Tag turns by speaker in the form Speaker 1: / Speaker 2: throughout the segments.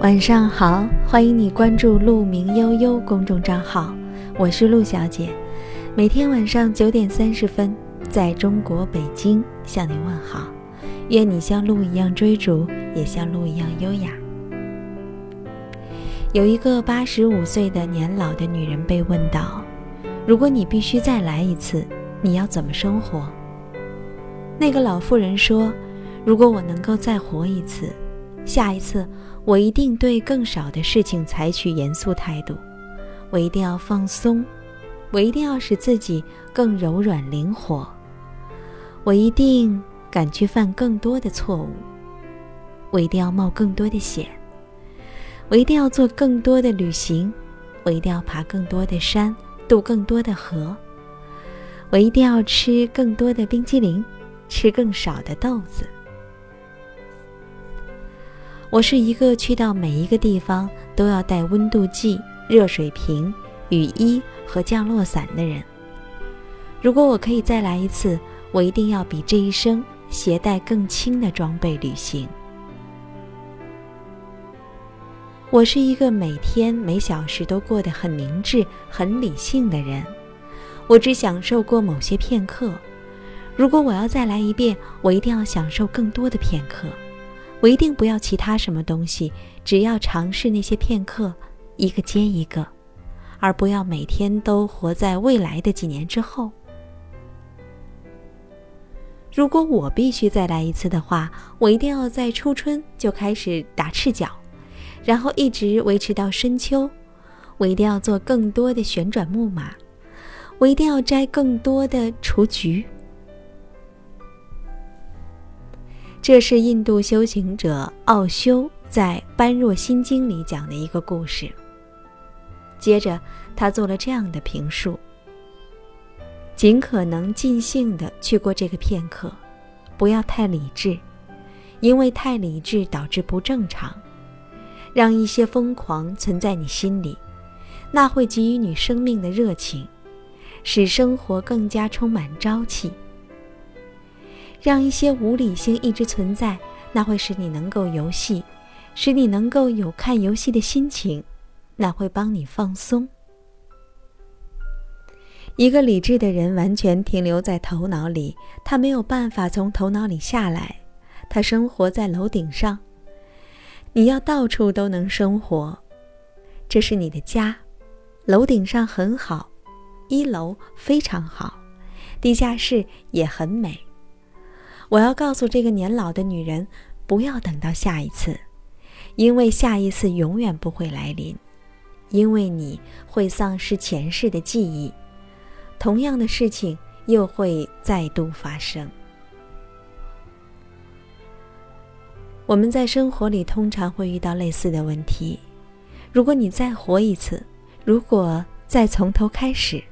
Speaker 1: 晚上好，欢迎你关注“鹿鸣悠悠”公众账号，我是陆小姐。每天晚上九点三十分，在中国北京向你问好。愿你像鹿一样追逐，也像鹿一样优雅。有一个八十五岁的年老的女人被问到：“如果你必须再来一次，你要怎么生活？”那个老妇人说：“如果我能够再活一次。”下一次，我一定对更少的事情采取严肃态度。我一定要放松，我一定要使自己更柔软灵活。我一定敢去犯更多的错误。我一定要冒更多的险。我一定要做更多的旅行。我一定要爬更多的山，渡更多的河。我一定要吃更多的冰激凌，吃更少的豆子。我是一个去到每一个地方都要带温度计、热水瓶、雨衣和降落伞的人。如果我可以再来一次，我一定要比这一生携带更轻的装备旅行。我是一个每天每小时都过得很明智、很理性的人。我只享受过某些片刻。如果我要再来一遍，我一定要享受更多的片刻。我一定不要其他什么东西，只要尝试那些片刻，一个接一个，而不要每天都活在未来的几年之后。如果我必须再来一次的话，我一定要在初春就开始打赤脚，然后一直维持到深秋。我一定要做更多的旋转木马，我一定要摘更多的雏菊。这是印度修行者奥修在《般若心经》里讲的一个故事。接着，他做了这样的评述：尽可能尽兴地去过这个片刻，不要太理智，因为太理智导致不正常。让一些疯狂存在你心里，那会给予你生命的热情，使生活更加充满朝气。让一些无理性一直存在，那会使你能够游戏，使你能够有看游戏的心情，那会帮你放松。一个理智的人完全停留在头脑里，他没有办法从头脑里下来。他生活在楼顶上，你要到处都能生活，这是你的家。楼顶上很好，一楼非常好，地下室也很美。我要告诉这个年老的女人，不要等到下一次，因为下一次永远不会来临，因为你会丧失前世的记忆，同样的事情又会再度发生。我们在生活里通常会遇到类似的问题。如果你再活一次，如果再从头开始。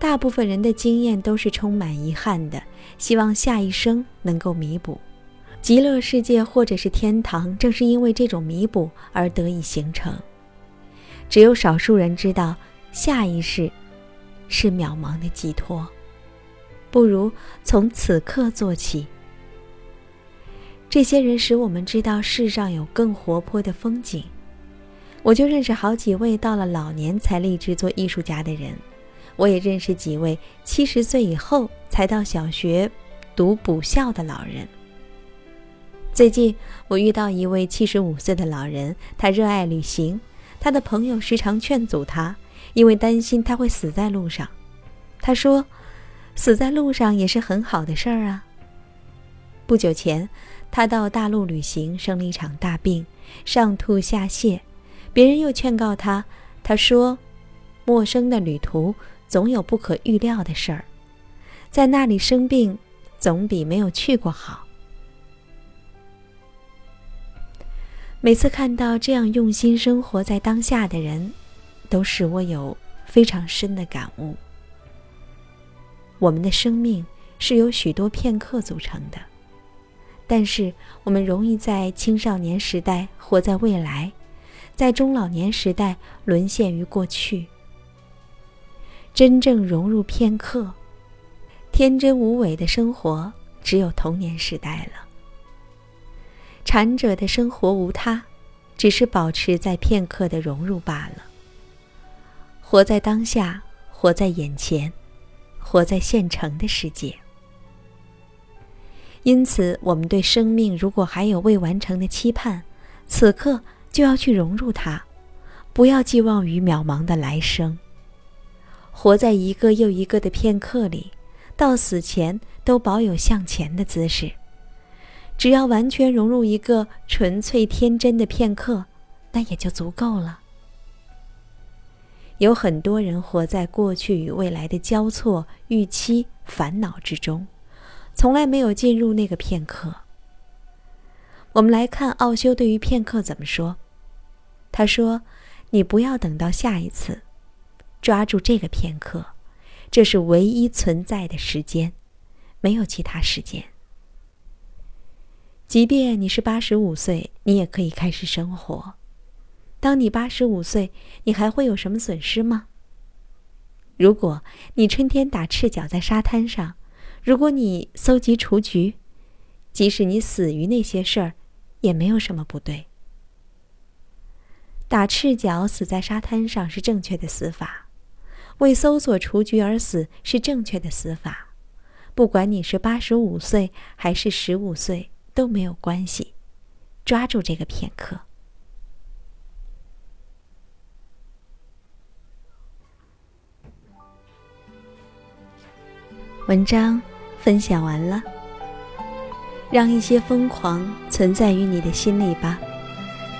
Speaker 1: 大部分人的经验都是充满遗憾的，希望下一生能够弥补。极乐世界或者是天堂，正是因为这种弥补而得以形成。只有少数人知道下一世是渺茫的寄托，不如从此刻做起。这些人使我们知道世上有更活泼的风景。我就认识好几位到了老年才立志做艺术家的人。我也认识几位七十岁以后才到小学读补校的老人。最近我遇到一位七十五岁的老人，他热爱旅行，他的朋友时常劝阻他，因为担心他会死在路上。他说：“死在路上也是很好的事儿啊。”不久前，他到大陆旅行，生了一场大病，上吐下泻，别人又劝告他，他说：“陌生的旅途。”总有不可预料的事儿，在那里生病，总比没有去过好。每次看到这样用心生活在当下的人，都使我有非常深的感悟。我们的生命是由许多片刻组成的，但是我们容易在青少年时代活在未来，在中老年时代沦陷于过去。真正融入片刻，天真无伪的生活，只有童年时代了。禅者的生活无他，只是保持在片刻的融入罢了。活在当下，活在眼前，活在现成的世界。因此，我们对生命如果还有未完成的期盼，此刻就要去融入它，不要寄望于渺茫的来生。活在一个又一个的片刻里，到死前都保有向前的姿势。只要完全融入一个纯粹天真的片刻，那也就足够了。有很多人活在过去与未来的交错、预期、烦恼之中。从来没有进入那个片刻。我们来看奥修对于片刻怎么说。他说：“你不要等到下一次，抓住这个片刻，这是唯一存在的时间，没有其他时间。即便你是八十五岁，你也可以开始生活。当你八十五岁，你还会有什么损失吗？如果你春天打赤脚在沙滩上。”如果你搜集雏菊，即使你死于那些事儿，也没有什么不对。打赤脚死在沙滩上是正确的死法，为搜索雏菊而死是正确的死法。不管你是八十五岁还是十五岁都没有关系，抓住这个片刻。文章。分享完了，让一些疯狂存在于你的心里吧，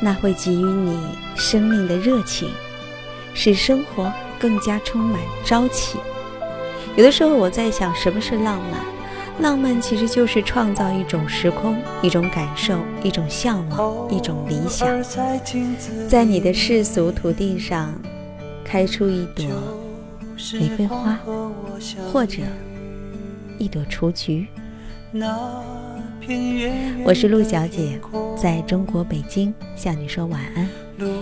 Speaker 1: 那会给予你生命的热情，使生活更加充满朝气。有的时候我在想，什么是浪漫？浪漫其实就是创造一种时空、一种感受、一种向往、一种理想，在你的世俗土地上开出一朵玫瑰花，或者。一朵雏菊。我是陆小姐，在中国北京向你说晚安。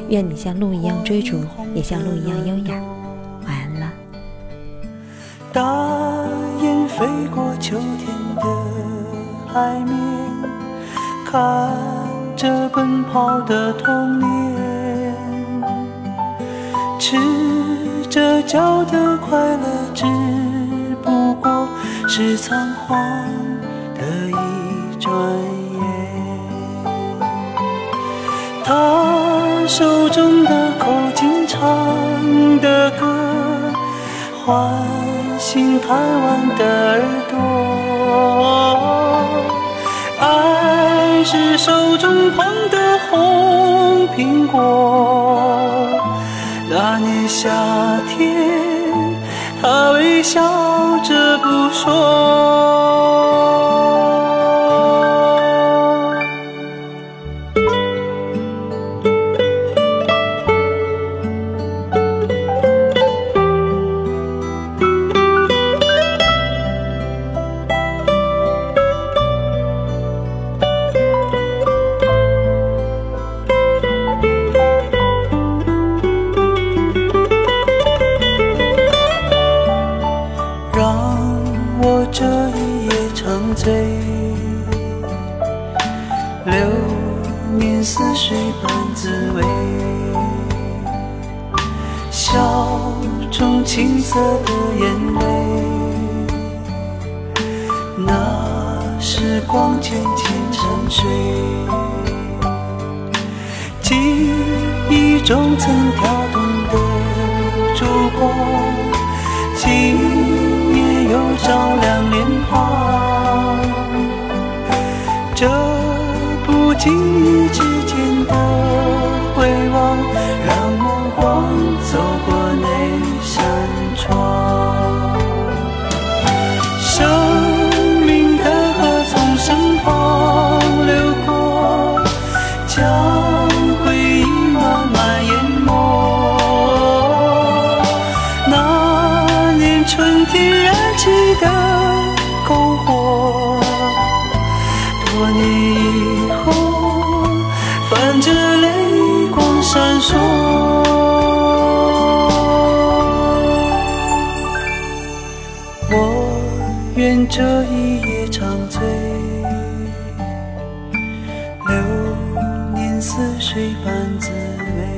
Speaker 1: 愿你像鹿一样追逐，也像鹿一样优雅。完了。
Speaker 2: 大雁飞过秋天的海面，看着奔跑的童年，赤着脚的快乐，只不过。是仓皇的一转眼，他手中的口琴唱的歌，唤醒贪玩的耳朵。爱是手中捧的红苹果，那年夏天。他微笑着不说。醉，流年似水般滋味，笑中青色的眼泪，那时光渐渐沉睡，记忆中曾跳动的烛光，今夜又照亮脸庞，这不经意之间的愿这一夜长醉。流年似水般滋味。